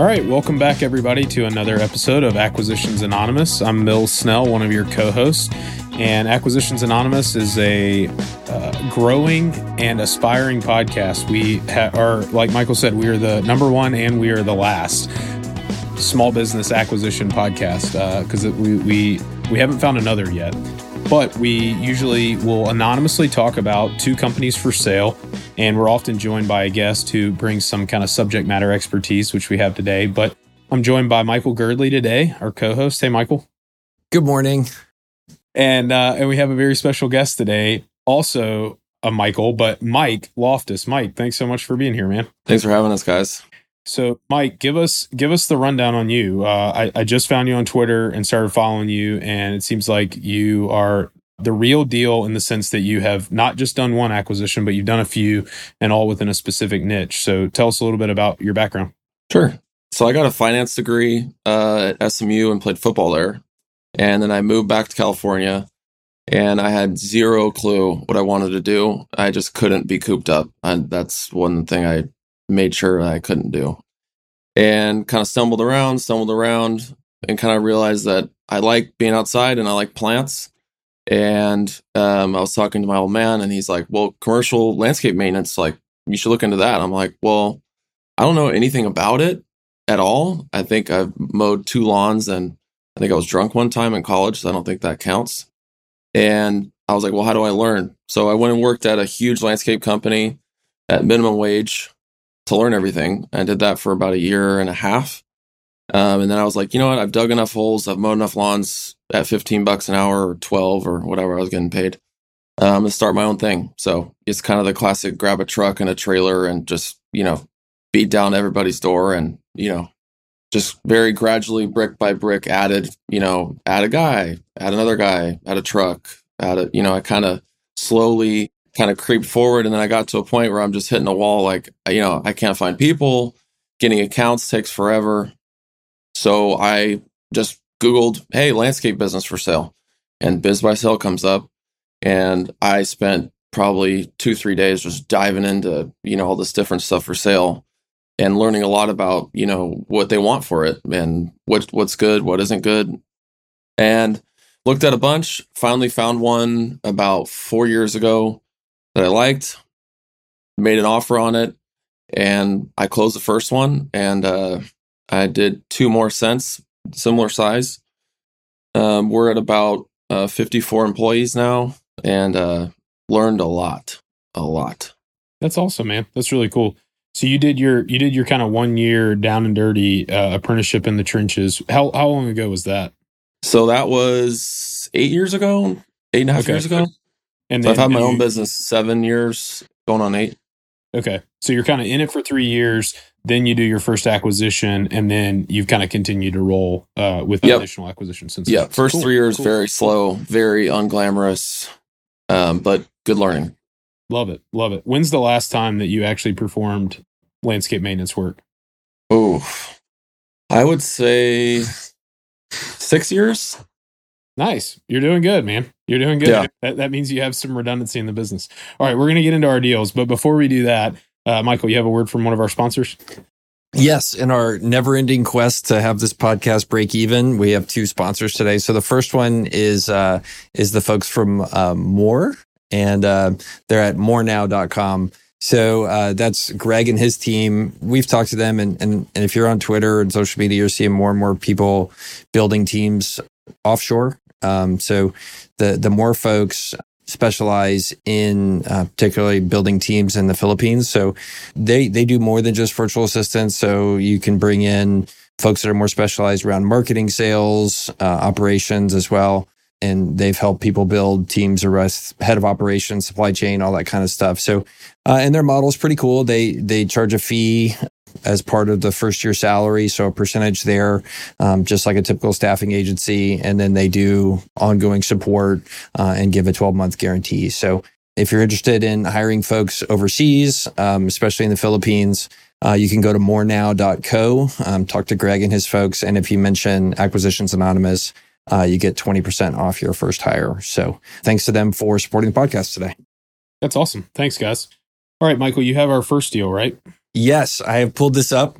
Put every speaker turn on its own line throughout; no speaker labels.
All right, welcome back, everybody, to another episode of Acquisitions Anonymous. I'm Mills Snell, one of your co hosts, and Acquisitions Anonymous is a uh, growing and aspiring podcast. We ha- are, like Michael said, we are the number one and we are the last small business acquisition podcast because uh, we, we, we haven't found another yet. But we usually will anonymously talk about two companies for sale and we're often joined by a guest who brings some kind of subject matter expertise, which we have today. But I'm joined by Michael Girdley today, our co-host. Hey, Michael.
Good morning.
And uh, and we have a very special guest today, also a Michael, but Mike Loftus. Mike, thanks so much for being here, man.
Thanks for having us, guys.
So, Mike, give us give us the rundown on you. Uh, I, I just found you on Twitter and started following you, and it seems like you are the real deal in the sense that you have not just done one acquisition, but you've done a few and all within a specific niche. So tell us a little bit about your background.
Sure. So I got a finance degree uh, at SMU and played football there. And then I moved back to California and I had zero clue what I wanted to do. I just couldn't be cooped up. And that's one thing I made sure I couldn't do. And kind of stumbled around, stumbled around, and kind of realized that I like being outside and I like plants. And um, I was talking to my old man, and he's like, "Well, commercial landscape maintenance, like you should look into that." I'm like, "Well, I don't know anything about it at all. I think I've mowed two lawns, and I think I was drunk one time in college, so I don't think that counts." And I was like, "Well, how do I learn?" So I went and worked at a huge landscape company at minimum wage to learn everything. I did that for about a year and a half. Um, and then I was like, you know what? I've dug enough holes. I've mowed enough lawns at 15 bucks an hour or 12 or whatever I was getting paid. I'm Um, to start my own thing. So it's kind of the classic grab a truck and a trailer and just, you know, beat down everybody's door and, you know, just very gradually brick by brick added, you know, add a guy, add another guy, add a truck, add a, you know, I kind of slowly kind of creeped forward. And then I got to a point where I'm just hitting a wall. Like, you know, I can't find people getting accounts takes forever. So I just Googled, hey, landscape business for sale. And BizBuySell comes up. And I spent probably two, three days just diving into, you know, all this different stuff for sale and learning a lot about, you know, what they want for it and what what's good, what isn't good. And looked at a bunch, finally found one about four years ago that I liked, made an offer on it, and I closed the first one and uh, I did two more cents similar size. Um, we're at about uh, 54 employees now and uh, learned a lot, a lot.
That's awesome, man. That's really cool. So you did your you did your kind of one year down and dirty uh, apprenticeship in the trenches. How how long ago was that?
So that was eight years ago, eight and a half okay. years ago. And so I've had my own business seven years, going on eight.
Okay, so you're kind of in it for three years then you do your first acquisition, and then you've kind of continued to roll uh, with yep. additional acquisitions since.
Yeah, first cool. three years cool. very slow, very unglamorous, um, but good learning.
Love it, love it. When's the last time that you actually performed landscape maintenance work?
Oh, I would say six years.
Nice. You're doing good, man. You're doing good. Yeah. That, that means you have some redundancy in the business. All right, we're going to get into our deals. But before we do that, uh, Michael, you have a word from one of our sponsors?
Yes, in our never ending quest to have this podcast break even, we have two sponsors today. So the first one is uh, is the folks from uh, More, and uh, they're at morenow.com. So uh, that's Greg and his team. We've talked to them, and, and and if you're on Twitter and social media, you're seeing more and more people building teams offshore. Um, so the the more folks specialize in uh, particularly building teams in the Philippines. So they they do more than just virtual assistants. So you can bring in folks that are more specialized around marketing, sales, uh, operations as well. And they've helped people build teams, arrest head of operations, supply chain, all that kind of stuff. So, uh, and their model is pretty cool. They they charge a fee as part of the first year salary. So a percentage there, um, just like a typical staffing agency. And then they do ongoing support uh, and give a 12 month guarantee. So if you're interested in hiring folks overseas, um, especially in the Philippines, uh, you can go to morenow.co, um, talk to Greg and his folks. And if you mention Acquisitions Anonymous, uh, you get 20% off your first hire. So thanks to them for supporting the podcast today.
That's awesome. Thanks, guys. All right, Michael, you have our first deal, right?
Yes, I have pulled this up.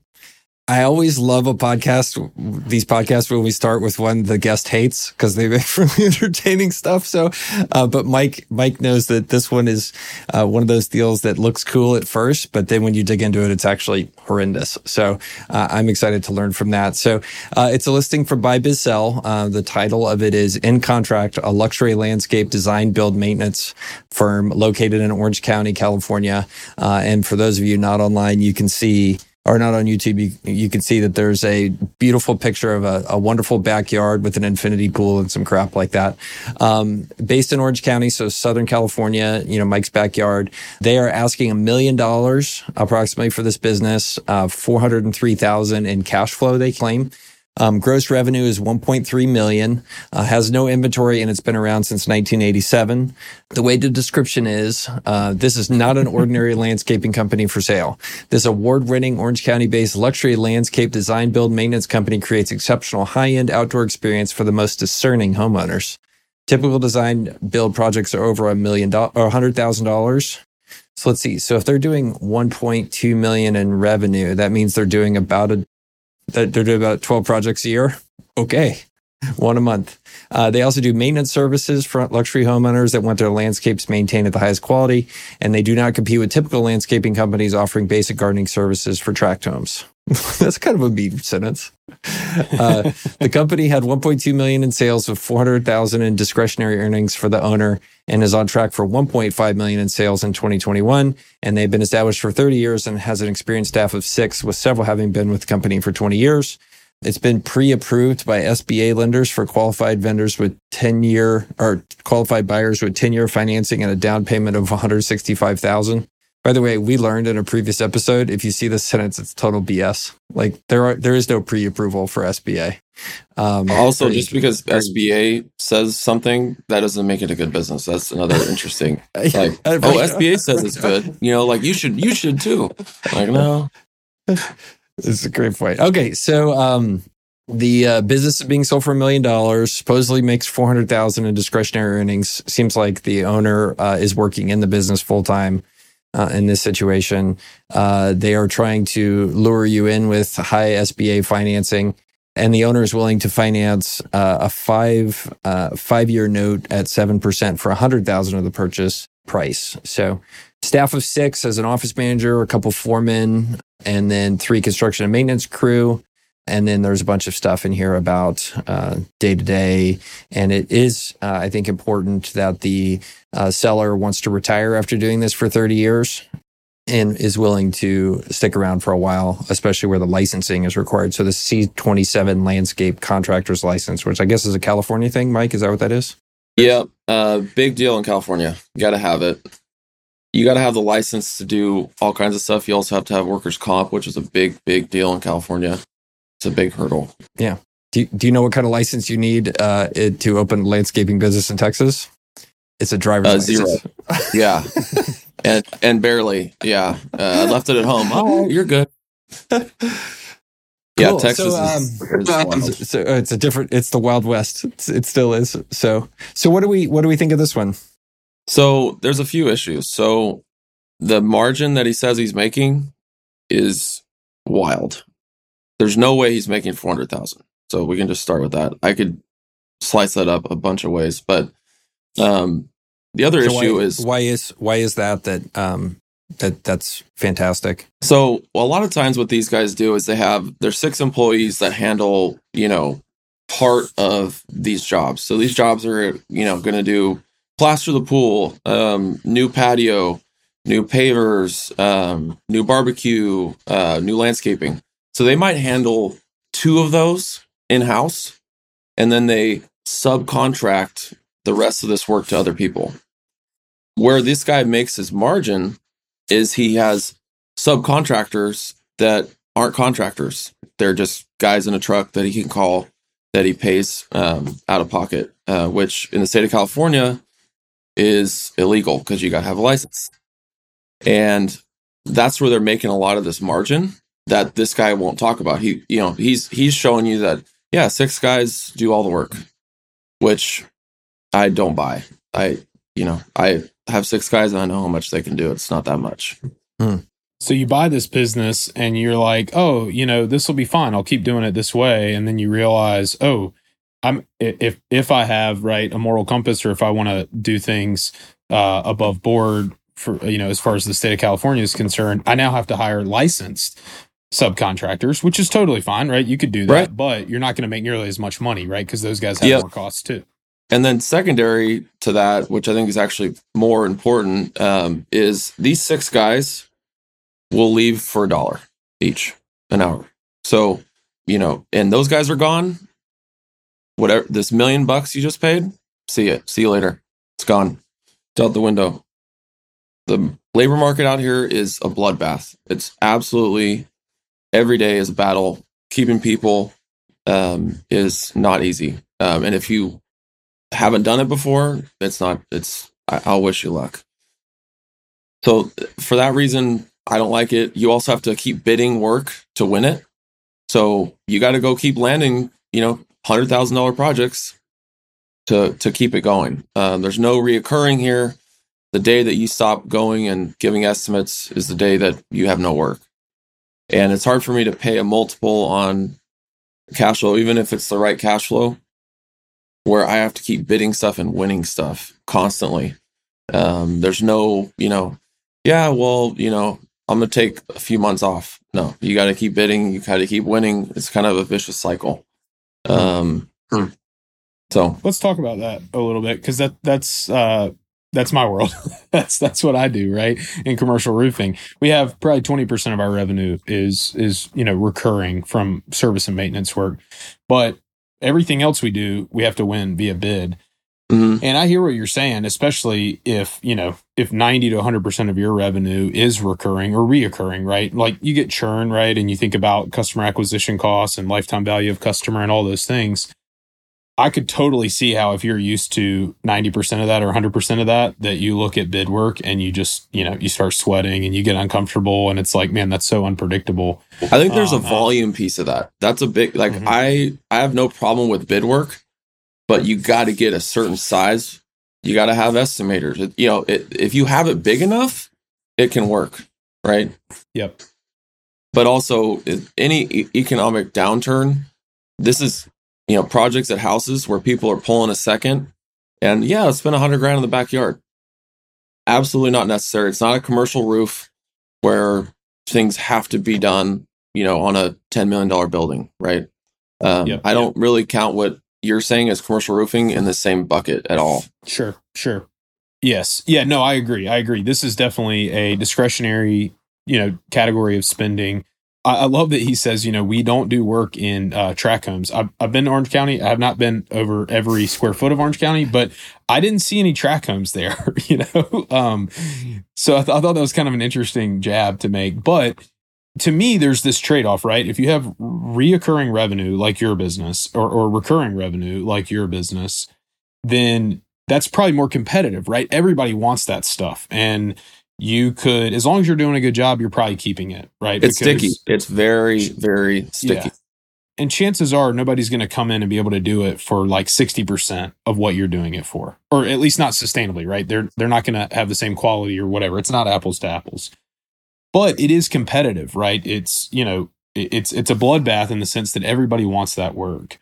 I always love a podcast, these podcasts when we start with one the guest hates because they make really entertaining stuff. So, uh, but Mike, Mike knows that this one is uh, one of those deals that looks cool at first, but then when you dig into it, it's actually horrendous. So uh, I'm excited to learn from that. So uh, it's a listing for Buy Biz Sell. Uh, the title of it is In Contract, a luxury landscape design build maintenance firm located in Orange County, California. Uh, and for those of you not online, you can see or not on YouTube, you, you can see that there's a beautiful picture of a, a wonderful backyard with an infinity pool and some crap like that. Um, based in Orange County, so Southern California, you know, Mike's backyard. They are asking a million dollars approximately for this business, uh, 403,000 in cash flow, they claim. Um, gross revenue is 1.3 million, uh, has no inventory, and it's been around since 1987. The way the description is, uh, this is not an ordinary landscaping company for sale. This award-winning Orange County-based luxury landscape design build maintenance company creates exceptional high-end outdoor experience for the most discerning homeowners. Typical design build projects are over a million dollars or hundred thousand dollars. So let's see. So if they're doing 1.2 million in revenue, that means they're doing about a they're doing about 12 projects a year. Okay. One a month. Uh, they also do maintenance services for luxury homeowners that want their landscapes maintained at the highest quality. And they do not compete with typical landscaping companies offering basic gardening services for tract homes. That's kind of a mean sentence. Uh, the company had 1.2 million in sales with 400,000 in discretionary earnings for the owner and is on track for 1.5 million in sales in 2021. And they've been established for 30 years and has an experienced staff of six, with several having been with the company for 20 years. It's been pre-approved by SBA lenders for qualified vendors with 10 year or qualified buyers with 10 year financing and a down payment of 165,000. By the way, we learned in a previous episode, if you see this sentence, it's total BS. Like there are, there is no pre-approval for SBA.
Um, also, just because SBA says something, that doesn't make it a good business. That's another interesting. Like, oh, SBA says it's good. You know, like you should, you should too. Like, no.
This is a great point. Okay, so um, the uh, business is being sold for a million dollars. Supposedly makes four hundred thousand in discretionary earnings. Seems like the owner uh, is working in the business full time uh, in this situation. Uh, they are trying to lure you in with high SBA financing, and the owner is willing to finance uh, a five uh, five year note at seven percent for a hundred thousand of the purchase price. So, staff of six as an office manager, a couple foremen, and then three construction and maintenance crew. And then there's a bunch of stuff in here about day to day. And it is, uh, I think, important that the uh, seller wants to retire after doing this for 30 years and is willing to stick around for a while, especially where the licensing is required. So the C27 landscape contractor's license, which I guess is a California thing, Mike, is that what that is?
Yep. uh, big deal in California. You got to have it. You got to have the license to do all kinds of stuff. You also have to have workers' comp, which is a big, big deal in California. It's a big hurdle.
Yeah. Do you, do you know what kind of license you need uh, to open landscaping business in Texas? It's a driver's uh,
zero. yeah, and and barely. Yeah, uh, I left it at home. Oh, you're good. Yeah, Texas. So, um,
is, so uh, it's a different. It's the Wild West. It's, it still is. So so what do we what do we think of this one?
So there's a few issues. So the margin that he says he's making is wild. There's no way he's making four hundred thousand. So we can just start with that. I could slice that up a bunch of ways, but um, the other so issue
why,
is
why is why is that that um, that that's fantastic.
So well, a lot of times what these guys do is they have their six employees that handle you know part of these jobs. So these jobs are you know going to do plaster the pool, um, new patio, new pavers, um, new barbecue, uh, new landscaping. So they might handle two of those in house, and then they subcontract the rest of this work to other people. Where this guy makes his margin is he has subcontractors that aren't contractors. They're just guys in a truck that he can call that he pays um, out of pocket, uh, which in the state of California is illegal because you got to have a license. And that's where they're making a lot of this margin that this guy won't talk about. He, you know, he's he's showing you that yeah, six guys do all the work, which I don't buy. I, you know, I have six guys and I know how much they can do. It's not that much.
Hmm.
So you buy this business and you're like, oh, you know, this will be fine. I'll keep doing it this way. And then you realize, oh, I'm if if I have right a moral compass or if I want to do things uh, above board for you know as far as the state of California is concerned, I now have to hire licensed subcontractors, which is totally fine, right? You could do that,
Right.
but you're not going to make nearly as much money, right? Because those guys have
Yep.
more costs too.
And then secondary to that, which I think is actually more important, um, is these six guys will leave for a dollar each an hour. So, you know, and those guys are gone. Whatever this million bucks you just paid, see it. See you later. It's gone. It's out the window. The labor market out here is a bloodbath. It's absolutely every day is a battle. Keeping people um, is not easy. Um, and if you haven't done it before, it's not. It's. I, I'll wish you luck. So for that reason, I don't like it. You also have to keep bidding work to win it. So you got to go keep landing. You know, hundred thousand dollar projects to to keep it going. Um, there's no reoccurring here. The day that you stop going and giving estimates is the day that you have no work. And it's hard for me to pay a multiple on cash flow, even if it's the right cash flow where I have to keep bidding stuff and winning stuff constantly. Um, there's no, you know, yeah, well, you know, I'm gonna take a few months off. No, you got to keep bidding. You got to keep winning. It's kind of a vicious cycle. Um,
Hmm.
so
Let's talk about that a little bit because that that's uh, that's my world. that's that's what I do, right? In commercial roofing, we have probably twenty percent of our revenue is is you know recurring from service and maintenance work, but everything else we do, we have to win via bid.
mhm.
And I hear what you're saying, especially if, you know, if 90 to 100% of your revenue is recurring or reoccurring, right? Like you get churn, right? And you think about customer acquisition costs and lifetime value of customer and all those things. I could totally see how if you're used to 90% of that or 100% of that, that you look at bid work and you just, you know, you start sweating and you get uncomfortable and it's like, man, that's so unpredictable.
I think there's
Oh,
a
no.
volume piece of that. That's a big like
Mhm.
I I have no problem with bid work, but you got to get a certain size. You got to have estimators. It- you know, it, if you have it big enough, it can work, right?
Yep.
But also, any economic downturn, this is you know projects at houses where people are pulling a second, and yeah, let's spend a hundred grand in the backyard. Absolutely not necessary. It's not a commercial roof where things have to be done you know, on a $10 million building, right? Um,
Yep,
I don't really count what you're saying as commercial roofing in the same bucket at all.
Sure, sure. Yes. Yeah, no, I agree. I agree. This is definitely a discretionary, you know, category of spending. I, love that he says, you know, we don't do work in uh, tract homes. I've, I've been to Orange County. I have not been over every square foot of Orange County, but I didn't see any tract homes there, you know? Um, so I, th- I thought that was kind of an interesting jab to make. But to me, there's this trade off, right? If you have reoccurring revenue like your business or, or recurring revenue like your business, then that's probably more competitive, right? Everybody wants that stuff. And you could, as long as you're doing a good job, you're probably keeping it, right?
It's
Because-
sticky. It's very, very sticky.
Yeah. And chances are nobody's going to come in and be able to do it for like 60% of what you're doing it for, or at least not sustainably, right? They're, they're not going to have the same quality or whatever. It's not apples to apples, but it is competitive, right? It's, you know, it's, it's a bloodbath in the sense that everybody wants that work.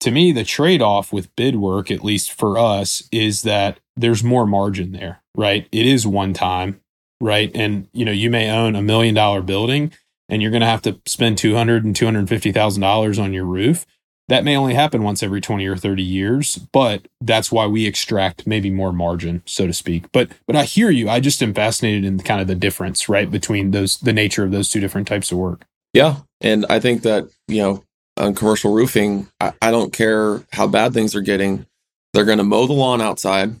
To me, the trade off with bid work, at least for us, is that there's more margin there, right? It is one time, right? And, you know, you may own a million dollar building and you're going to have to spend 200 and 250,000 dollars on your roof. That may only happen once every 20 or 30 years, but that's why we extract maybe more margin, so to speak. But but I hear you. I just am fascinated in kind of the difference, right, between those the nature of those two different types of work.
Yeah. And I think that, you know, on commercial roofing, I, I don't care how bad things are getting. They're going to mow the lawn outside.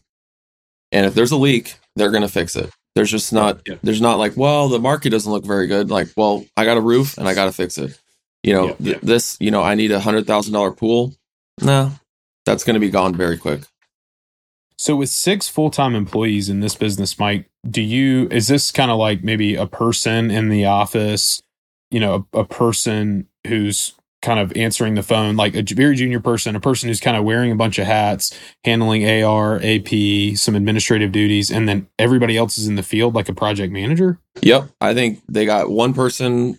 And if there's a leak, they're going to fix it. There's just not,
Yeah.
there's not like, well, the market doesn't look very good. Like, well, I got a roof and I got to fix it. You know,
Yeah,
th- this, you know, I need a hundred thousand dollar pool. No, that's going to be gone very quick.
So with six full-time employees in this business, Mike, do you is this kind of like maybe a person in the office, you know, a, a person who's kind of answering the phone, like a very junior person, a person who's kind of wearing a bunch of hats, handling AR, AP, some administrative duties, and then everybody else is in the field like a project manager?
Yep. I think they got one person,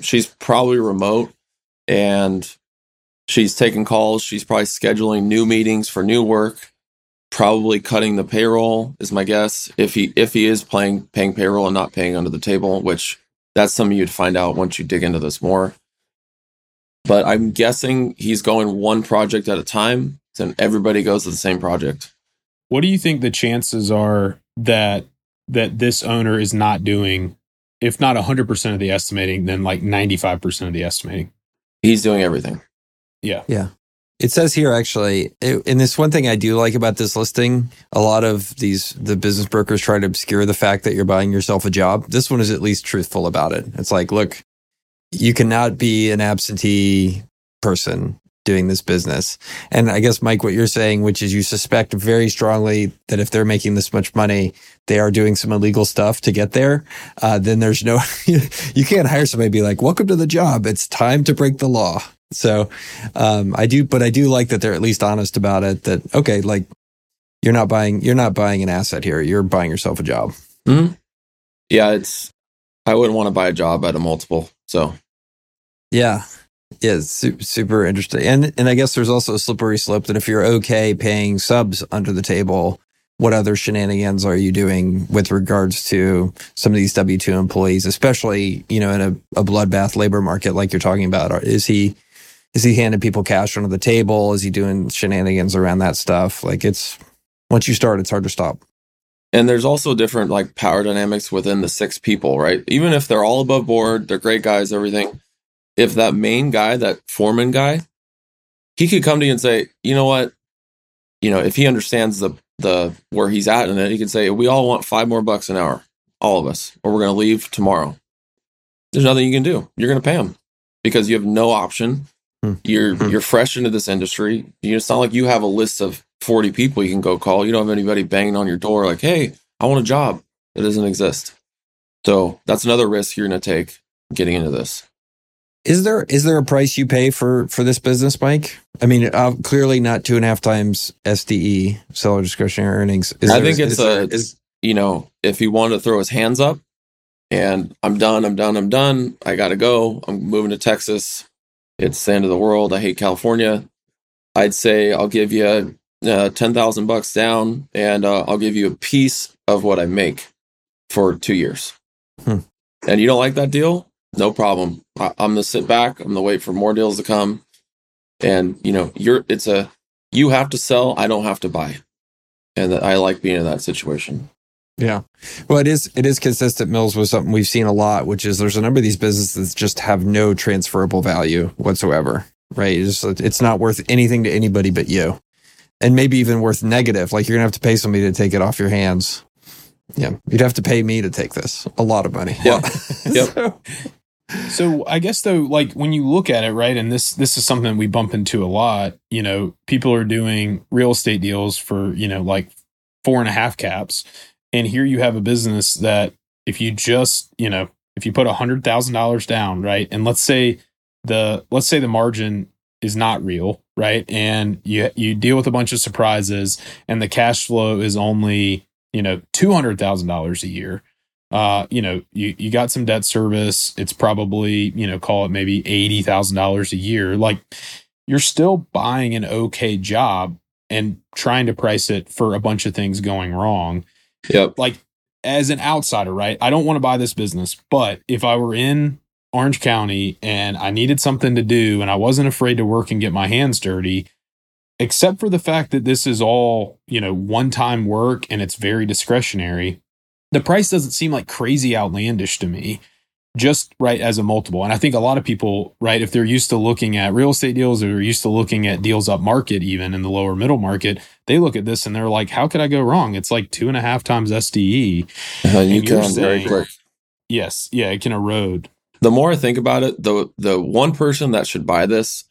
she's probably remote and she's taking calls. She's probably scheduling new meetings for new work, probably cutting the payroll is my guess. If he if he is playing paying payroll and not paying under the table, which that's something you'd find out once you dig into this more. But I'm guessing he's going one project at a time, and everybody goes to the same project.
What do you think the chances are that that this owner is not doing, if not 100% of the estimating, then like 95% of the estimating?
He's doing everything.
Yeah.
Yeah. It says here actually, it, and this one thing I do like about this listing, a lot of these the business brokers try to obscure the fact that you're buying yourself a job. This one is at least truthful about it. It's like, look, you cannot be an absentee person doing this business. And I guess Mike, what you're saying, which is you suspect very strongly that if they're making this much money, they are doing some illegal stuff to get there. Uh, then there's no, you can't hire somebody and be like, "Welcome to the job. It's time to break the law." So um, I do, but I do like that they're at least honest about it. That okay, like you're not buying, you're not buying an asset here. You're buying yourself a job.
Mm-hmm. Yeah, it's. I wouldn't want to buy a job at a multiple. So
yeah, yeah, super, super interesting. And and I guess there's also a slippery slope that if you're okay paying subs under the table, what other shenanigans are you doing with regards to some of these W two employees, especially you know in a, a bloodbath labor market like you're talking about? Is he is he handing people cash under the table? Is he doing shenanigans around that stuff? Like it's once you start, it's hard to stop.
And there's also different like power dynamics within the six people, right? Even if they're all above board, they're great guys, everything. If that main guy, that foreman guy, he could come to you and say, you know what? You know, if he understands the the where he's at in it, he can say, we all want five more bucks an hour, all of us, or we're gonna leave tomorrow. There's nothing you can do. You're gonna pay him because you have no option. Hmm. You're hmm. you're fresh into this industry. You know, it's not like you have a list of 40 people you can go call. You don't have anybody banging on your door like, hey, I want a job. It doesn't exist. So that's another risk you're going to take getting into this.
Is there is there a price you pay for for this business, Mike? I mean, uh, clearly not two and a half times SDE, seller discretionary earnings.
Is I there, think it's is a there, you know if he wanted to throw his hands up and I'm done, I'm done, I'm done. I got to go. I'm moving to Texas. It's the end of the world. I hate California. I'd say I'll give you uh, ten thousand bucks down, and uh, I'll give you a piece of what I make for two years. Hmm. And you don't like that deal? No problem. I, I'm gonna sit back. I'm gonna wait for more deals to come. And you know, you're it's a you have to sell. I don't have to buy, and I like being in that situation.
Yeah. Well, it is it is consistent mills with something we've seen a lot, which is there's a number of these businesses that just have no transferable value whatsoever. Right. It's, it's not worth anything to anybody but you and maybe even worth negative. Like you're gonna have to pay somebody to take it off your hands. Yeah, you'd have to pay me to take this a lot of money.
Yeah. yep.
so, so I guess though, like when you look at it, right, and this this is something we bump into a lot. You know, people are doing real estate deals for you know like four and a half caps, and here you have a business that if you just you know if you put a hundred thousand dollars down, right, and let's say the let's say the margin is not real, right? And you you deal with a bunch of surprises, and the cash flow is only you know two hundred thousand dollars a year. Uh, you know, you you got some debt service. It's probably you know call it maybe eighty thousand dollars a year. Like you're still buying an okay job and trying to price it for a bunch of things going wrong.
Yep.
Like as an outsider, right? I don't want to buy this business, but if I were in Orange County and I needed something to do and I wasn't afraid to work and get my hands dirty, except for the fact that this is all, you know, one time work and it's very discretionary. The price doesn't seem like crazy outlandish to me, just right as a multiple. And I think a lot of people, right, if they're used to looking at real estate deals or used to looking at deals up market, even in the lower middle market, they look at this and they're like, how could I go wrong? It's like two and a half times SDE.
Uh, you can very quick.
Yes. Yeah. It can erode
the more I think about it, the the one person that should buy this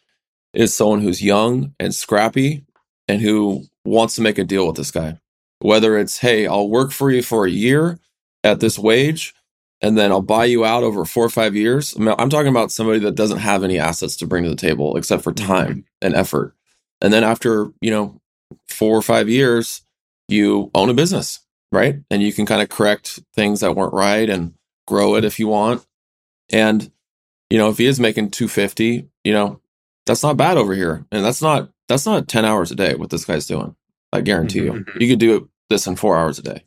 is someone who's young and scrappy and who wants to make a deal with this guy. Whether it's, hey, I'll work for you for a year at this wage, and then I'll buy you out over four or five years. I mean, I'm talking about somebody that doesn't have any assets to bring to the table except for mm-hmm. time and effort. And then after, you know, four or five years, you own a business, right? And you can kind of correct things that weren't right and grow it if you want. And, you know, if he is making 250, you know, that's not bad over here. And that's not, that's not 10 hours a day what this guy's doing. I guarantee you.
Mhm.
You could do this in four hours a day.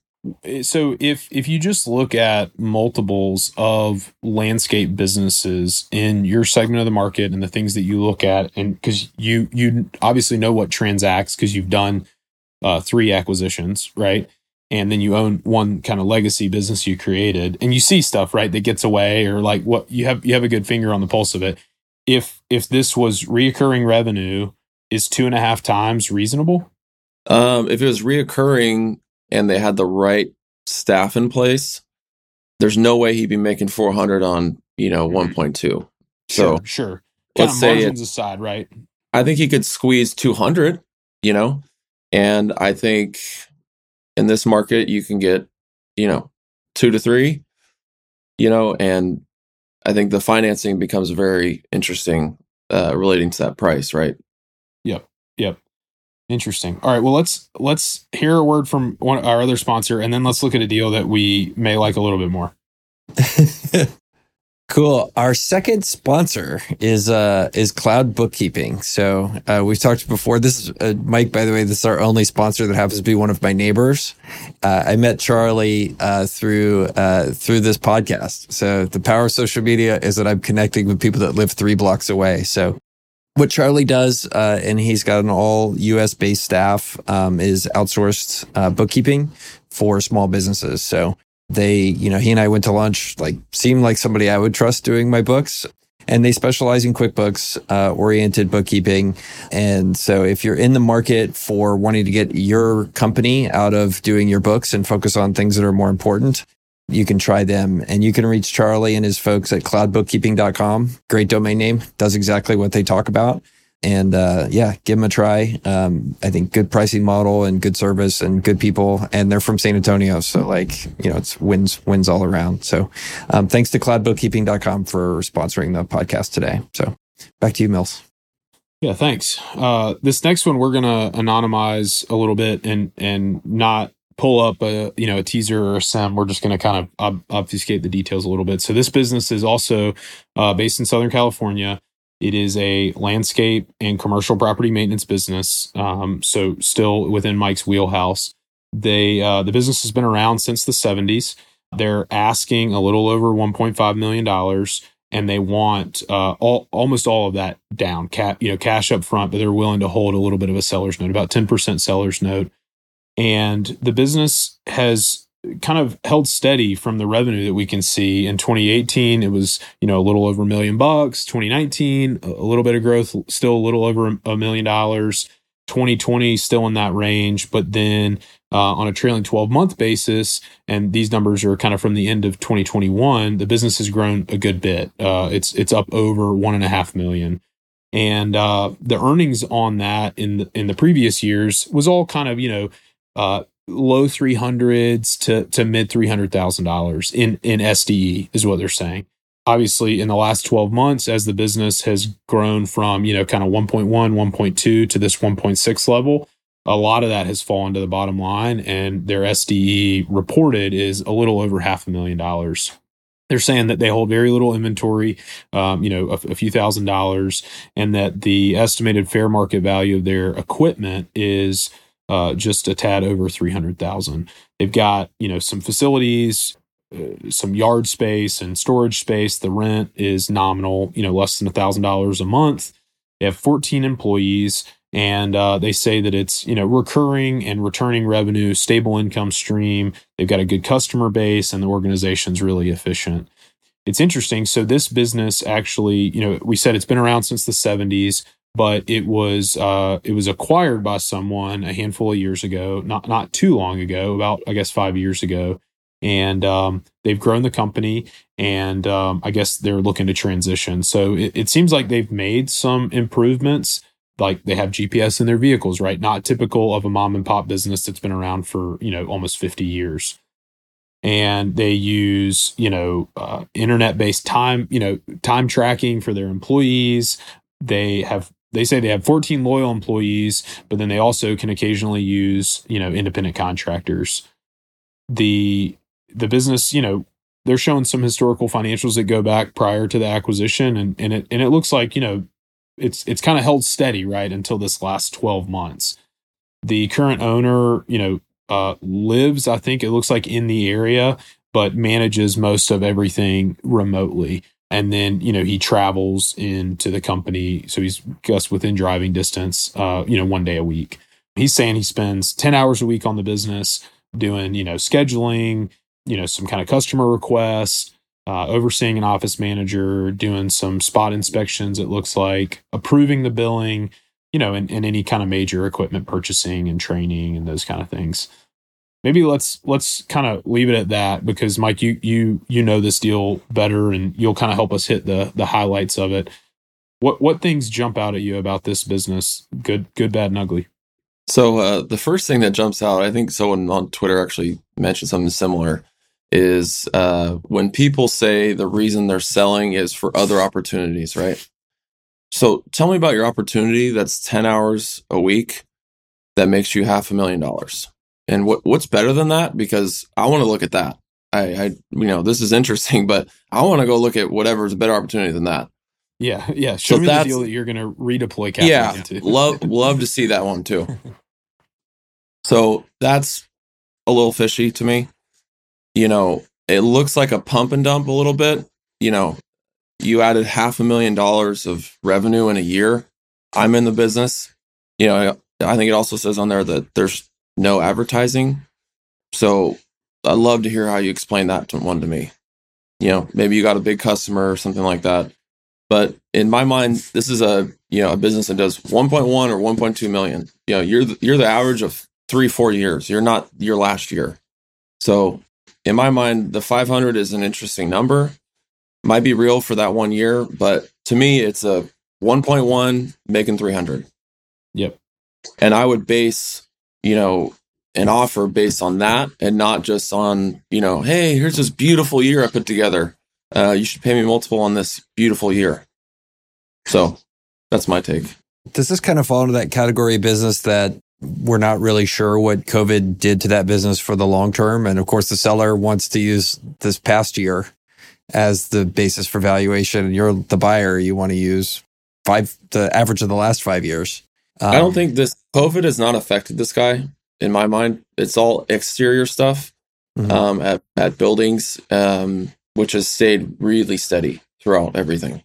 so if if you just look at multiples of landscape businesses in your segment of the market and the things that you look at and because you you obviously know what transacts because you've done uh, three acquisitions right and then you own one kind of legacy business you created and you see stuff right that gets away or like what you have you have a good finger on the pulse of it. If if this was reoccurring revenue is two and a half times reasonable?
Um, if it was reoccurring and they had the right staff in place, there's no way he'd be making 400 on, you know,
Mhm.
1.2.
sure
So
sure kind
let's say
margins aside right?
I think he could squeeze 200, you know, and I think in this market, you can get, you know, two to three, you know, and I think the financing becomes very interesting uh, relating to that price, right? Yep.
Yep. Interesting. All right. Well, let's let's hear a word from one our other sponsor, and then let's look at a deal that we may like a little bit more.
Cool. Our second sponsor is uh is Cloud Bookkeeping. So uh, we've talked before. This is uh, Mike. By the way, this is our only sponsor that happens to be one of my neighbors. Uh, I met Charlie uh, through uh, through this podcast. So the power of social media is that I'm connecting with people that live three blocks away. So what Charlie does, uh, and he's got an all U.S. based staff, um, is outsourced uh, bookkeeping for small businesses. So they, you know, he and I went to lunch, like seemed like somebody I would trust doing my books. And they specialize in QuickBooks uh, oriented bookkeeping. And so if you're in the market for wanting to get your company out of doing your books and focus on things that are more important, you can try them and you can reach Charlie and his folks at cloudbookkeeping.com. Great domain name, does exactly what they talk about. And uh, yeah, give them a try. Um, I think good pricing model and good service and good people. And they're from San Antonio. So, like, you know, it's wins, wins all around. So, um, thanks to cloudbookkeeping.com for sponsoring the podcast today. So, back to you, Mills.
Yeah. Thanks. Uh, this next one we're gonna anonymize a little bit and and not pull up a you know a teaser or a sim. We're just gonna kind of ob- obfuscate the details a little bit. So this business is also uh, based in Southern California. It is a landscape and commercial property maintenance business. Um, so still within Mike's wheelhouse. They uh, the business has been around since the 70s. They're asking a little over 1.5 million dollars, and they want uh, all almost all of that down, cap you know cash up front, but they're willing to hold a little bit of a seller's note, about 10% seller's note. And the business has kind of held steady from the revenue that we can see. In 2018 it was you know a little over a million bucks. 2019 a little bit of growth still a little over a million dollars. 2020 still in that range. But then uh, on a trailing 12 month basis and these numbers are kind of from the end of 2021 the business has grown a good bit. Uh, it's it's up over one and a half million. And uh, the earnings on that in the, in the previous years was all kind of you know uh, low 300s to to mid $300,000 in in SDE is what they're saying. Obviously in the last 12 months as the business has grown from, you know, kind of 1.1, 1.2 to this 1.6 level, a lot of that has fallen to the bottom line and their SDE reported is a little over half a million dollars. They're saying that they hold very little inventory, um, you know, a, a few thousand dollars, and that the estimated fair market value of their equipment is uh, just a tad over 300,000. They've got, you know, some facilities, uh, some yard space and storage space. The rent is nominal, you know, less than a $1,000 a month. They have 14 employees and uh, they say that it's, you know, recurring and returning revenue, stable income stream. They've got a good customer base and the organization's really efficient. It's interesting. So this business actually, you know, we said it's been around since the 70s but it was uh, it was acquired by someone a handful of years ago, not not too long ago, about I guess five years ago, and um, they've grown the company, and um, I guess they're looking to transition. So it, it seems like they've made some improvements. Like they have GPS in their vehicles, right? Not typical of a mom and pop business that's been around for you know almost fifty years. and they use you know uh, internet based time you know time tracking for their employees they have they say they have 14 loyal employees but then they also can occasionally use you know independent contractors. The the business you know they're showing some historical financials that go back prior to the acquisition and and it and it looks like you know it's it's kind of held steady right until this last 12 months. The current owner you know uh, lives i think it looks like in the area but manages most of everything remotely and then you know he travels into the company. So he's just within driving distance uh, you know one day a week. He's saying he spends 10 hours a week on the business doing you know scheduling you know some kind of customer requests uh, overseeing an office manager doing some spot inspections it looks like approving the billing you know and, and any kind of major equipment purchasing and training and those kind of things maybe let's let's kind of leave it at that because mike you you you know this deal better and you'll kind of help us hit the the highlights of it what what things jump out at you about this business good good bad and ugly
So uh, the first thing that jumps out, I think someone on Twitter actually mentioned something similar, is uh, when people say the reason they're selling is for other opportunities, right? So tell me about your opportunity that's 10 hours a week that makes you half a million dollars. And what what's better than that? Because I want to look at that. I, I you know, this is interesting, but I want to go look at whatever's a better opportunity than that.
yeah yeah. Show
So
me the deal that you're going to redeploy capital
yeah
into.
love love to see that one too. So that's a little fishy to me. You know it looks like a pump and dump a little bit. You know you added half a million dollars of revenue in a year. I'm in the business. You know i think it also says on there that there's no advertising so i'd love to hear how you explain that to one to me you know maybe you got a big customer or something like that but in my mind, this is a you know a business that does 1.1 or 1.2 million. You know, you're the, you're the average of three four years. You're not your last year. So in my mind, the 500 is an interesting number. Might be real for that one year, but to me, it's a 1.1 making 300.
Yep.
And I would base you know an offer based on that and not just on you know hey here's this beautiful year I put together uh, you should pay me multiple on this beautiful year. So that's my take.
Does this kind of fall into that category of business that we're not really sure what COVID did to that business for the long term? And of course, the seller wants to use this past year as the basis for valuation. And you're the buyer, you want to use five, the average of the last five years.
I don't
Um,
think this COVID has not affected this guy in my mind. It's all exterior stuff
Mhm.
um, at, at buildings, um, which has stayed really steady throughout everything.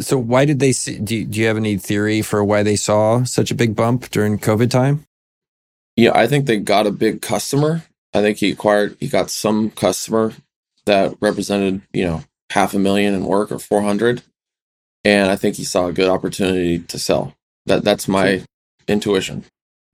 So why did they see? Do you, do you have any theory for why they saw such a big bump during COVID time?
Yeah, I think they got a big customer. I think he acquired, he got some customer that represented, you know, half a million in work or 400. And I think he saw a good opportunity to sell. That That's my intuition.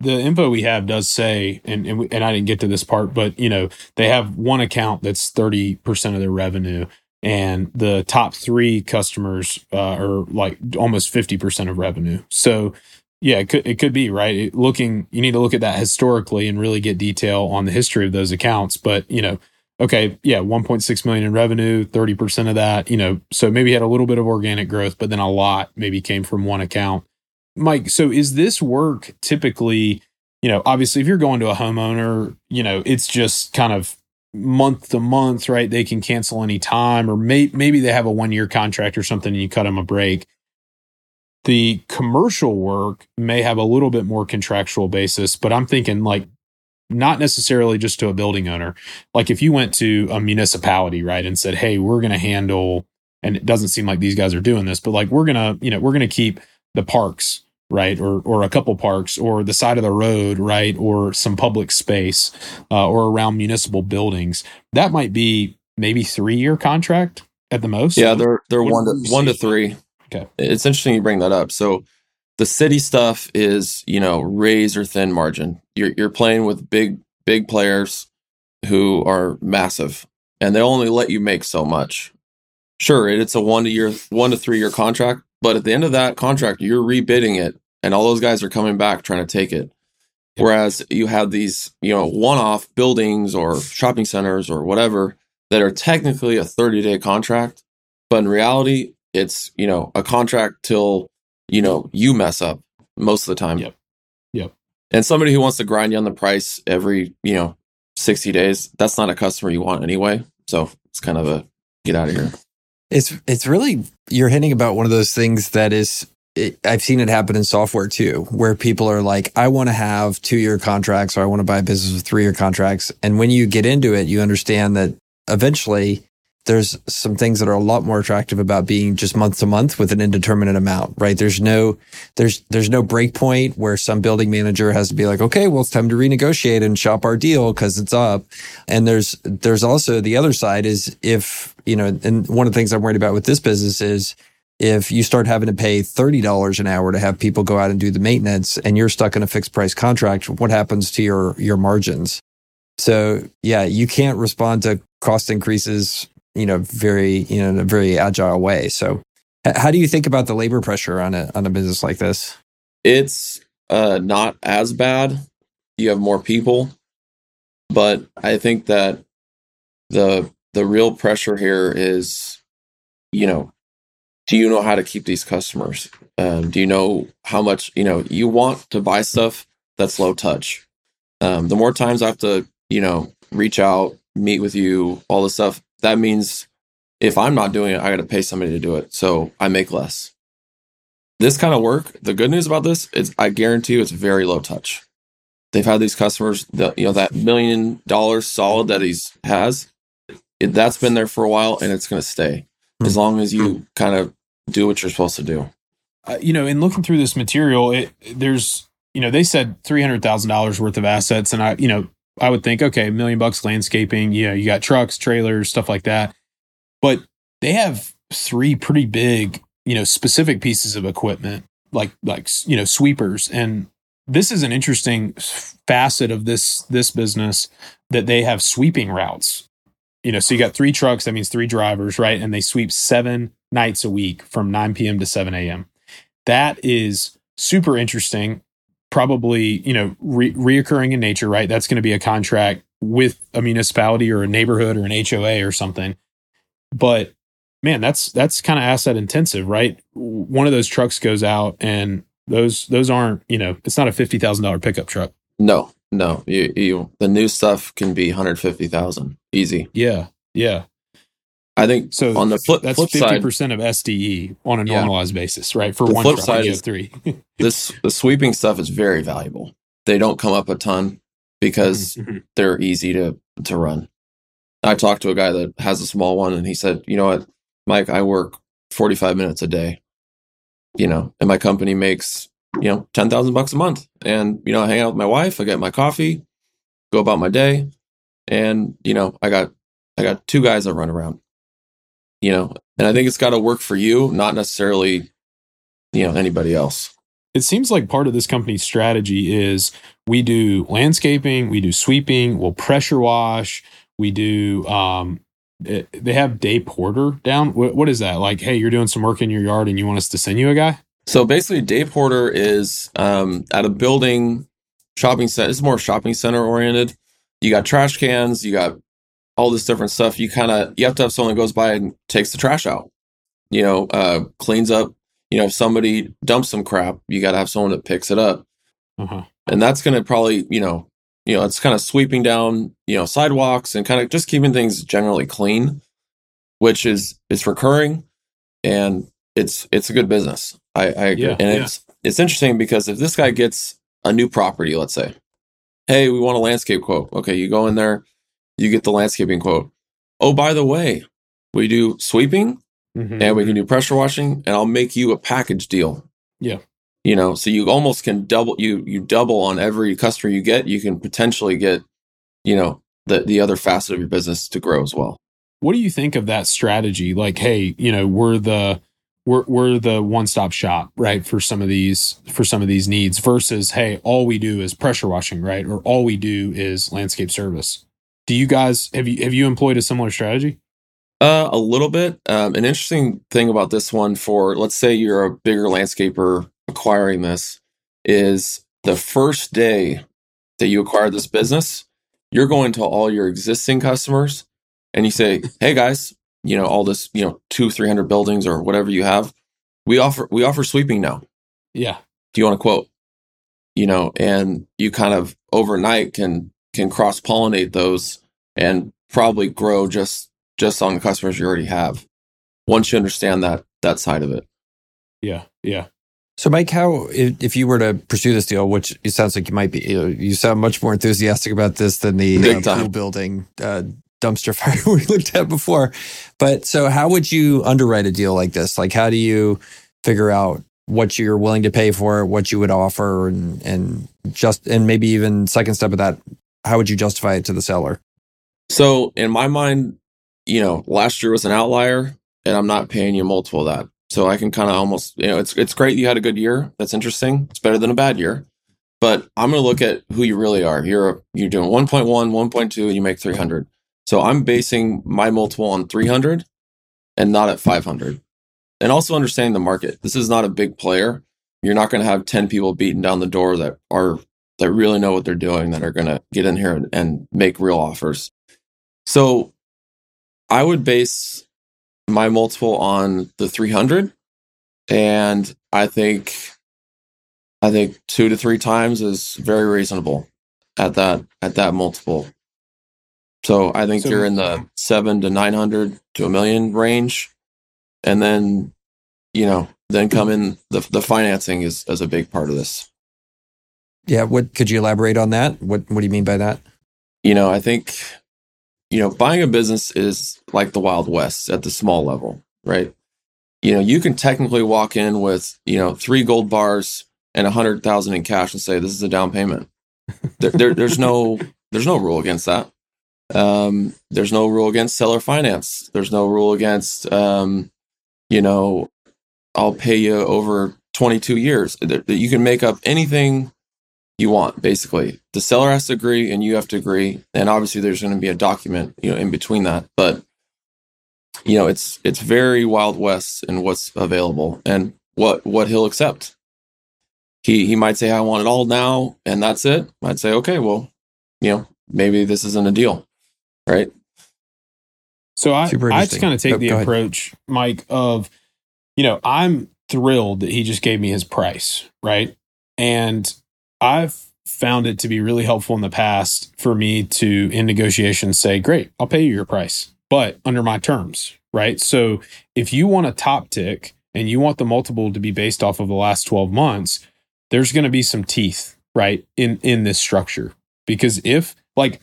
the info we have does say, and and, we, and I didn't get to this part, but you know they have one account that's thirty percent of their revenue, and the top three customers uh, are like almost fifty percent of revenue. So yeah, it could it could be right. It- looking, you need to look at that historically and really get detail on the history of those accounts. But you know, okay, yeah, one point six million in revenue, thirty percent of that, you know, so maybe had a little bit of organic growth, but then a lot maybe came from one account. Mike, so is this work typically, you know, obviously if you're going to a homeowner, you know, it's just kind of month to month, right? They can cancel any time or may, maybe they have a one year contract or something and you cut them a break. The commercial work may have a little bit more contractual basis, but I'm thinking like not necessarily just to a building owner. Like if you went to a municipality, right, and said, "Hey, we're going to handle," and it doesn't seem like these guys are doing this, but like we're gonna, you know, we're gonna keep the parks, right, or or a couple parks, or the side of the road, right, or some public space, uh, or around municipal buildings. That might be maybe three year contract at the most.
Yeah, they're they're
What
one to one to three.
Okay.
It's interesting you bring that up. So the city stuff is, you know, razor thin margin. You're you're playing with big big players who are massive and they only let you make so much. Sure, it's a one to year one to three year contract, but at the end of that contract, you're rebidding it and all those guys are coming back trying to take it.
Yep.
Whereas you have these, you know, one-off buildings or shopping centers or whatever that are technically a 30-day contract, but in reality, it's, you know, a contract till, you know, you mess up most of the time.
Yep. Yep.
And somebody who wants to grind you on the price every, you know, 60 days, that's not a customer you want anyway. So it's kind of a get out of here.
It's it's really you're hinting about one of those things that is it, I've seen it happen in software too, where people are like, I want to have two year contracts or I want to buy a business with three year contracts. And when you get into it, you understand that eventually there's some things that are a lot more attractive about being just month to month with an indeterminate amount, right? There's no, there's, there's no break point where some building manager has to be like, okay, well, it's time to renegotiate and shop our deal because it's up. And there's, there's also the other side is if, you know, and one of the things I'm worried about with this business is if you start having to pay $30 an hour to have people go out and do the maintenance and you're stuck in a fixed price contract, what happens to your, your margins? So yeah, you can't respond to cost increases you know, very, you know, in a very agile way. So how do you think about the labor pressure on a on a business like this?
It's uh, not as bad. You have more people, but I think that the the real pressure here is, you know, do you know how to keep these customers? Um, do you know how much you know you want to buy stuff that's low touch? Um, the more times I have to, you know, reach out, meet with you, all this stuff, that means if I'm not doing it, I got to pay somebody to do it. So I make less. This kind of work, the good news about this is I guarantee you it's very low touch. They've had these customers, the, you know, that million dollars solid that he's has, it, that's been there for a while and it's going to stay as long as you kind of do what you're supposed to do.
Uh, you know, in looking through this material, it, there's, you know, they said $300,000 worth of assets. And I, you know, I would think, okay, a million bucks landscaping, Yeah, you got trucks, trailers, stuff like that. But they have three pretty big, you know, specific pieces of equipment, like like you know, sweepers. And this is an interesting facet of this this business that they have sweeping routes. You know, so you got three trucks, that means three drivers, right? And they sweep seven nights a week from 9 p.m. to 7 a.m. That is super interesting probably you know re- reoccurring in nature right? That's going to be a contract with a municipality or a neighborhood or an hoa or something. But man that's that's kind of asset intensive right? One of those trucks goes out and those those aren't you know it's not a $50000 pickup truck.
No no. You, you the new stuff can be 150000 easy.
Yeah yeah
I think so. On the flip,
that's
fifty
percent of SDE on a normalized yeah. basis, right? For the one
flip
truck,
side
is three.
this the sweeping stuff is very valuable. They don't come up a ton because mm-hmm. they're easy to to run. I talked to a guy that has a small one, and he said, "You know what, Mike? I work forty five minutes a day. You know, and my company makes you know ten thousand bucks a month, and you know, I hang out with my wife. I get my coffee, go about my day, and you know, I got I got two guys that run around." You know, and I think it's got to work for you, not necessarily, you know, anybody else.
It seems like part of this company's strategy is we do landscaping, we do sweeping, we'll pressure wash, we do, um, eh, they have day porter down. What, what is that? Like, hey, you're doing some work in your yard and you want us to send you a guy?
So basically, day porter is um, at a building shopping center. It's more shopping center oriented. You got trash cans, you got all this different stuff, you kind of you have to have someone that goes by and takes the trash out. You know, uh, cleans up. You know, if somebody dumps some crap, you got to have someone that picks it up,
uh-huh.
and that's going to probably you know you know it's kind of sweeping down you know sidewalks and kind of just keeping things generally clean, which is it's recurring and it's it's a good business. I, I agree, yeah, and yeah. it's it's interesting because if this guy gets a new property, let's say, hey, we want a landscape quote. Okay, you go in there you get the landscaping quote. Oh, by the way, we do sweeping mm-hmm. and we can do pressure washing, and I'll make you a package deal.
Yeah.
You know, so you almost can double you you double on every customer you get. You can potentially get, you know, the the other facet of your business to grow as well.
What do you think of that strategy? Like, hey, you know, we're the we're we're the one stop shop, right, for some of these for some of these needs versus, hey, all we do is pressure washing, right, or all we do is landscape service. Do you guys have you have you employed a similar strategy?
Uh, a little bit. Um, an interesting thing about this one for let's say you're a bigger landscaper acquiring this is the first day that you acquire this business, you're going to all your existing customers and you say, "Hey guys, you know all this, you know, two, three hundred buildings or whatever you have, we offer we offer sweeping now.
Yeah.
Do you want to quote? You know, and you kind of overnight can can cross pollinate those and probably grow just just on the customers you already have once you understand that that side of it.
Yeah. Yeah.
So, Mike, how if, if you were to pursue this deal, which it sounds like you might be, you, know, you sound much more enthusiastic about this than the
Big
uh, pool building uh, dumpster fire we looked at before. But so, how would you underwrite a deal like this? Like, how do you figure out what you're willing to pay for, it, what you would offer, and and just and maybe even second step of that, how would you justify it to the seller?
So in my mind, you know, last year was an outlier, and I'm not paying you multiple of that. So I can kind of almost, you know, it's it's great you had a good year. That's interesting. It's better than a bad year. But I'm going to look at who you really are. You're you're doing 1.1, 1.2, and you make 300. So I'm basing my multiple on 300 and not at 500. And also understanding the market. This is not a big player. You're not going to have 10 people beating down the door that are that really know what they're doing that are going to get in here and, and make real offers. So I would base my multiple on the 300 and I think I think 2 to 3 times is very reasonable at that at that multiple. So I think
So-
you're in the 7 to 900 to a million range and then you know, then come in the the financing is is a big part of this.
Yeah, what could you elaborate on that? What What do you mean by that?
you know, I think, you know, buying a business is like the Wild West at the small level, right? You know, you can technically walk in with, you know, three gold bars and a hundred thousand in cash and say, this is a down payment. There, there, there's no, there's no rule against that. Um, there's no rule against seller finance. There's no rule against, um, you know, I'll pay you over 22 years. You can make up anything you want basically. The seller has to agree and you have to agree. And obviously there's going to be a document you know in between that. But you know it's it's very wild west in what's available and what what he'll accept. He he might say i want it all now and that's it. I'd say okay well you know maybe this isn't a deal right?
So I, I just kind of take
Oh,
the
go ahead.
approach, Mike, of, you know, I'm thrilled that he just gave me his price, right? And I've found it to be really helpful in the past for me to, in negotiations, say, great, I'll pay you your price, but under my terms, right? So if you want a top tick and you want the multiple to be based off of the last 12 months, there's going to be some teeth, right, in in this structure. Because if like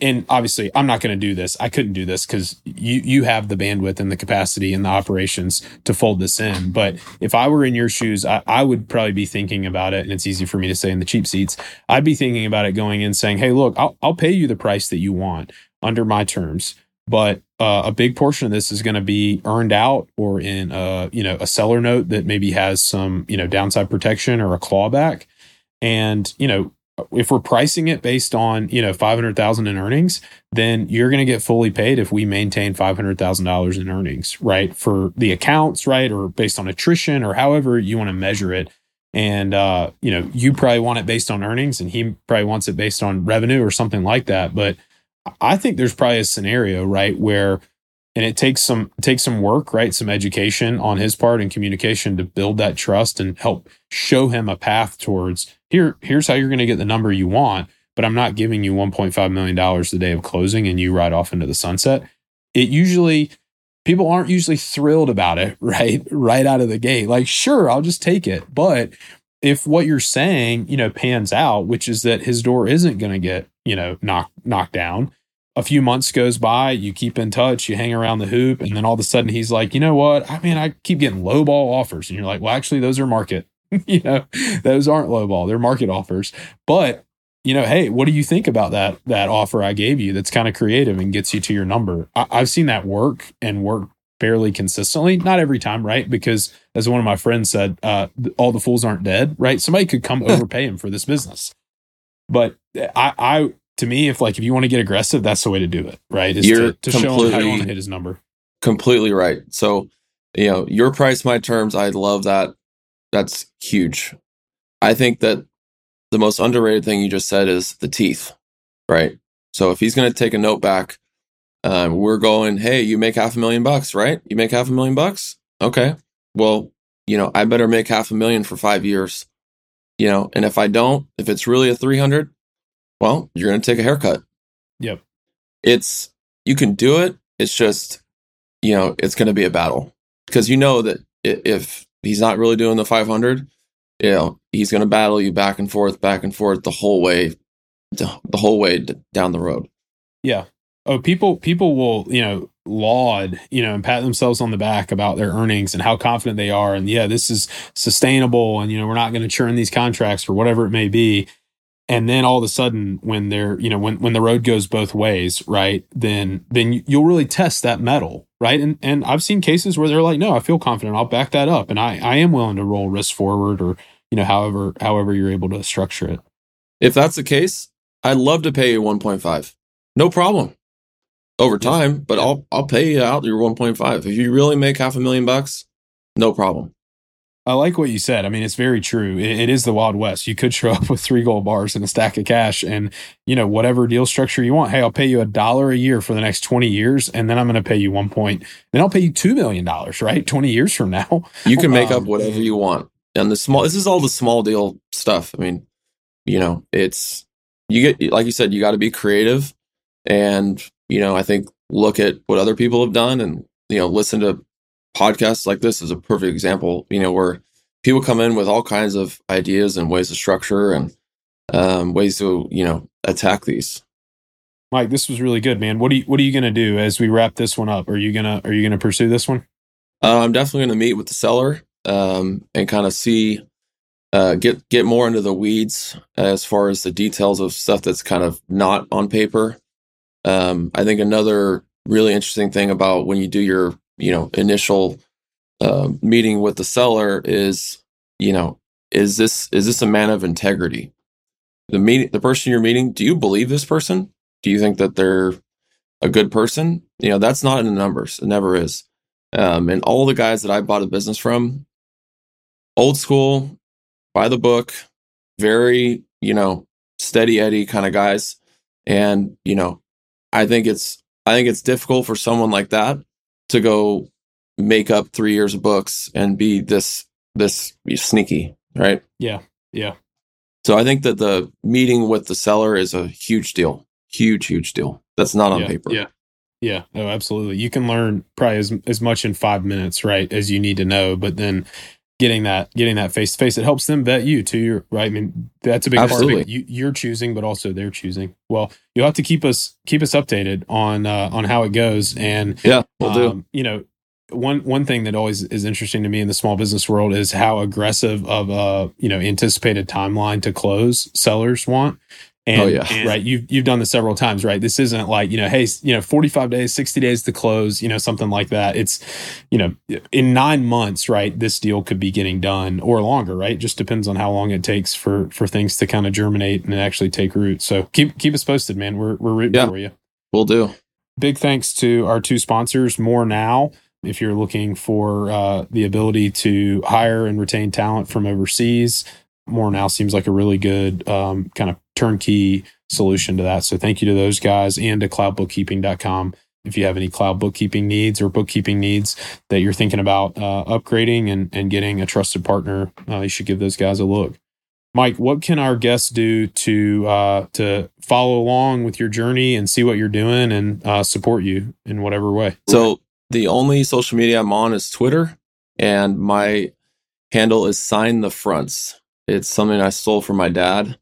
and obviously I'm not going to do this. I couldn't do this cuz you you have the bandwidth and the capacity and the operations to fold this in. But if I were in your shoes, I, I would probably be thinking about it and it's easy for me to say in the cheap seats. I'd be thinking about it going in saying, "Hey, look, I'll I'll pay you the price that you want under my terms." But uh, a big portion of this is going to be earned out or in a you know a seller note that maybe has some you know downside protection or a clawback and you know if we're pricing it based on you know 500000 in earnings then you're going to get fully paid if we maintain $500000 in earnings right? For the accounts right? Or based on attrition or however you want to measure it. And uh you know you probably want it based on earnings and he probably wants it based on revenue or something like that. But i think there's probably a scenario right where and it takes some takes some work right? Some education on his part and communication to build that trust and help show him a path towards here here's how you're going to get the number you want but i'm not giving you 1.5 million dollars the day of closing and you ride off into the sunset it usually people aren't usually thrilled about it right right out of the gate like sure i'll just take it but if what you're saying you know pans out which is that his door isn't going to get you know knocked knocked down a few months goes by, you keep in touch, you hang around the hoop, and then all of a sudden he's like, you know what? I mean, I keep getting low ball offers. And you're like, well, actually, those are market. you know, those aren't low ball, they're market offers. But you know, hey, what do you think about that that offer I gave you that's kind of creative and gets you to your number? I, I've seen that work and work fairly consistently. Not every time, right? Because as one of my friends said, uh, all the fools aren't dead, right? Somebody could come overpay him for this business. But I, I to me, if like if you want to get aggressive, that's the way to do it, right? Is
You're
to, to show him how you want to hit his number.
completely right so you know your price my terms i love that that's huge i think that the most underrated thing you just said is the teeth, right? So if he's going to take a note back, um, we're going, hey, you make half a million bucks, right? You make half a million bucks? Okay. Well, you know, I better make half a million for five years, you know, and if I don't, if it's really a 300, well, you're going to take a haircut.
Yep.
It's, you can do it. It's just, you know, it's going to be a battle because you know that if he's not really doing the 500, you know, he's going to battle you back and forth, back and forth the whole way, the whole way down the road.
Yeah. Oh, people, people will, you know, laud, you know, and pat themselves on the back about their earnings and how confident they are. And yeah, this is sustainable. And, you know, we're not going to churn these contracts or whatever it may be. And then all of a sudden, when they're, you know, when, when the road goes both ways, right, then, then you'll really test that mettle, right? And, and I've seen cases where they're like, no, I feel confident. I'll back that up. And I, I am willing to roll risk forward or, you know, however, however you're able to structure it.
If that's the case, I'd love to pay you 1.5. No problem over time, but I'll I'll pay you out your 1.5. If you really make half a million bucks, no problem.
I like what you said. I mean, it's very true. It, it is the Wild West. You could show up with three gold bars and a stack of cash and, you know, whatever deal structure you want. Hey, I'll pay you a dollar a year for the next 20 years. And then I'm going to pay you one point. Then I'll pay you $2 million, right? 20 years from now.
You can make um, up whatever you want. And the small, this is all the small deal stuff. I mean, you know, it's, you get, like you said, you got to be creative and you know, I think look at what other people have done and, you know, listen to podcasts like this is a perfect example, you know, where people come in with all kinds of ideas and ways to structure and um, ways to, you know, attack these.
Mike, this was really good, man. What are you What are you going to do as we wrap this one up? Are you gonna Are you gonna pursue this one?
Uh, I'm definitely going to meet with the seller um, and kind of see, uh, get get more into the weeds as far as the details of stuff that's kind of not on paper. Um, I think another really interesting thing about when you do your, you know, initial uh, meeting with the seller is, you know, is this is this a man of integrity? The meeting, the person you're meeting, do you believe this person? Do you think that they're a good person? You know, that's not in the numbers. It never is. Um, and all the guys that I bought a business from, old school, by the book, very, you know, steady Eddie kind of guys. And, you know, I think it's I think it's difficult for someone like that to go make up three years of books and be this this sneaky, right?
Yeah, yeah.
So I think that the meeting with the seller is a huge deal, huge, huge deal. That's not on
yeah,
paper.
Yeah, yeah. Oh, absolutely. You can learn probably as as much in five minutes, right, as you need to know. But then getting that getting that face to face it helps them vet you too right? I mean that's a big Absolutely. part of it. You, you're choosing but also they're choosing. Well you'll have to keep us keep us updated on uh on how it goes. And
yeah we'll um, do
you know one one thing that always is interesting to me in the small business world is how aggressive of a you know anticipated timeline to close sellers want and, oh, yeah. And, right. You've, you've done this several times, right? This isn't like, you know, hey, you know, 45 days, 60 days to close, you know, something like that. It's, you know, in nine months, right? This deal could be getting done or longer, right? Just depends on how long it takes for, for things to kind of germinate and actually take root. So keep, keep us posted, man. We're, we're rooting yeah, for you.
We'll do.
Big thanks to our two sponsors, More Now. If you're looking for uh, the ability to hire and retain talent from overseas, More Now seems like a really good um, kind of turnkey solution to that. So thank you to those guys and to cloudbookkeeping.com. If you have any cloud bookkeeping needs or bookkeeping needs that you're thinking about uh, upgrading and, and getting a trusted partner, uh, you should give those guys a look. Mike, what can our guests do to uh, to follow along with your journey and see what you're doing and uh, support you in whatever way?
So the only social media I'm on is Twitter, and my handle is sign the fronts. It's something I stole from my dad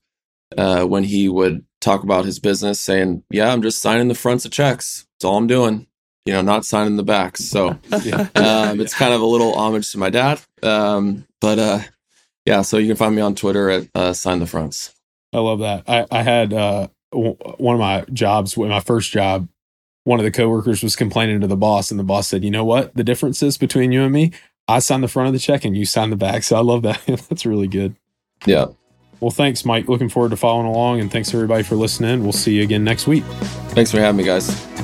uh, when he would talk about his business, saying, "Yeah, I'm just signing the fronts of checks. That's all I'm doing. You know, not signing the backs." So um, it's kind of a little homage to my dad. Um, but uh, yeah, so you can find me on Twitter at uh, sign the fronts.
I love that. I, I had uh, w- one of my jobs, my first job. One of the coworkers was complaining to the boss, and the boss said, "You know what? The difference is between you and me. I sign the front of the check, and you sign the back." So I love that. That's really good.
Yeah.
Well, thanks, Mike. Looking forward to following along, and thanks everybody for listening. We'll see you again next week.
Thanks for having me, guys.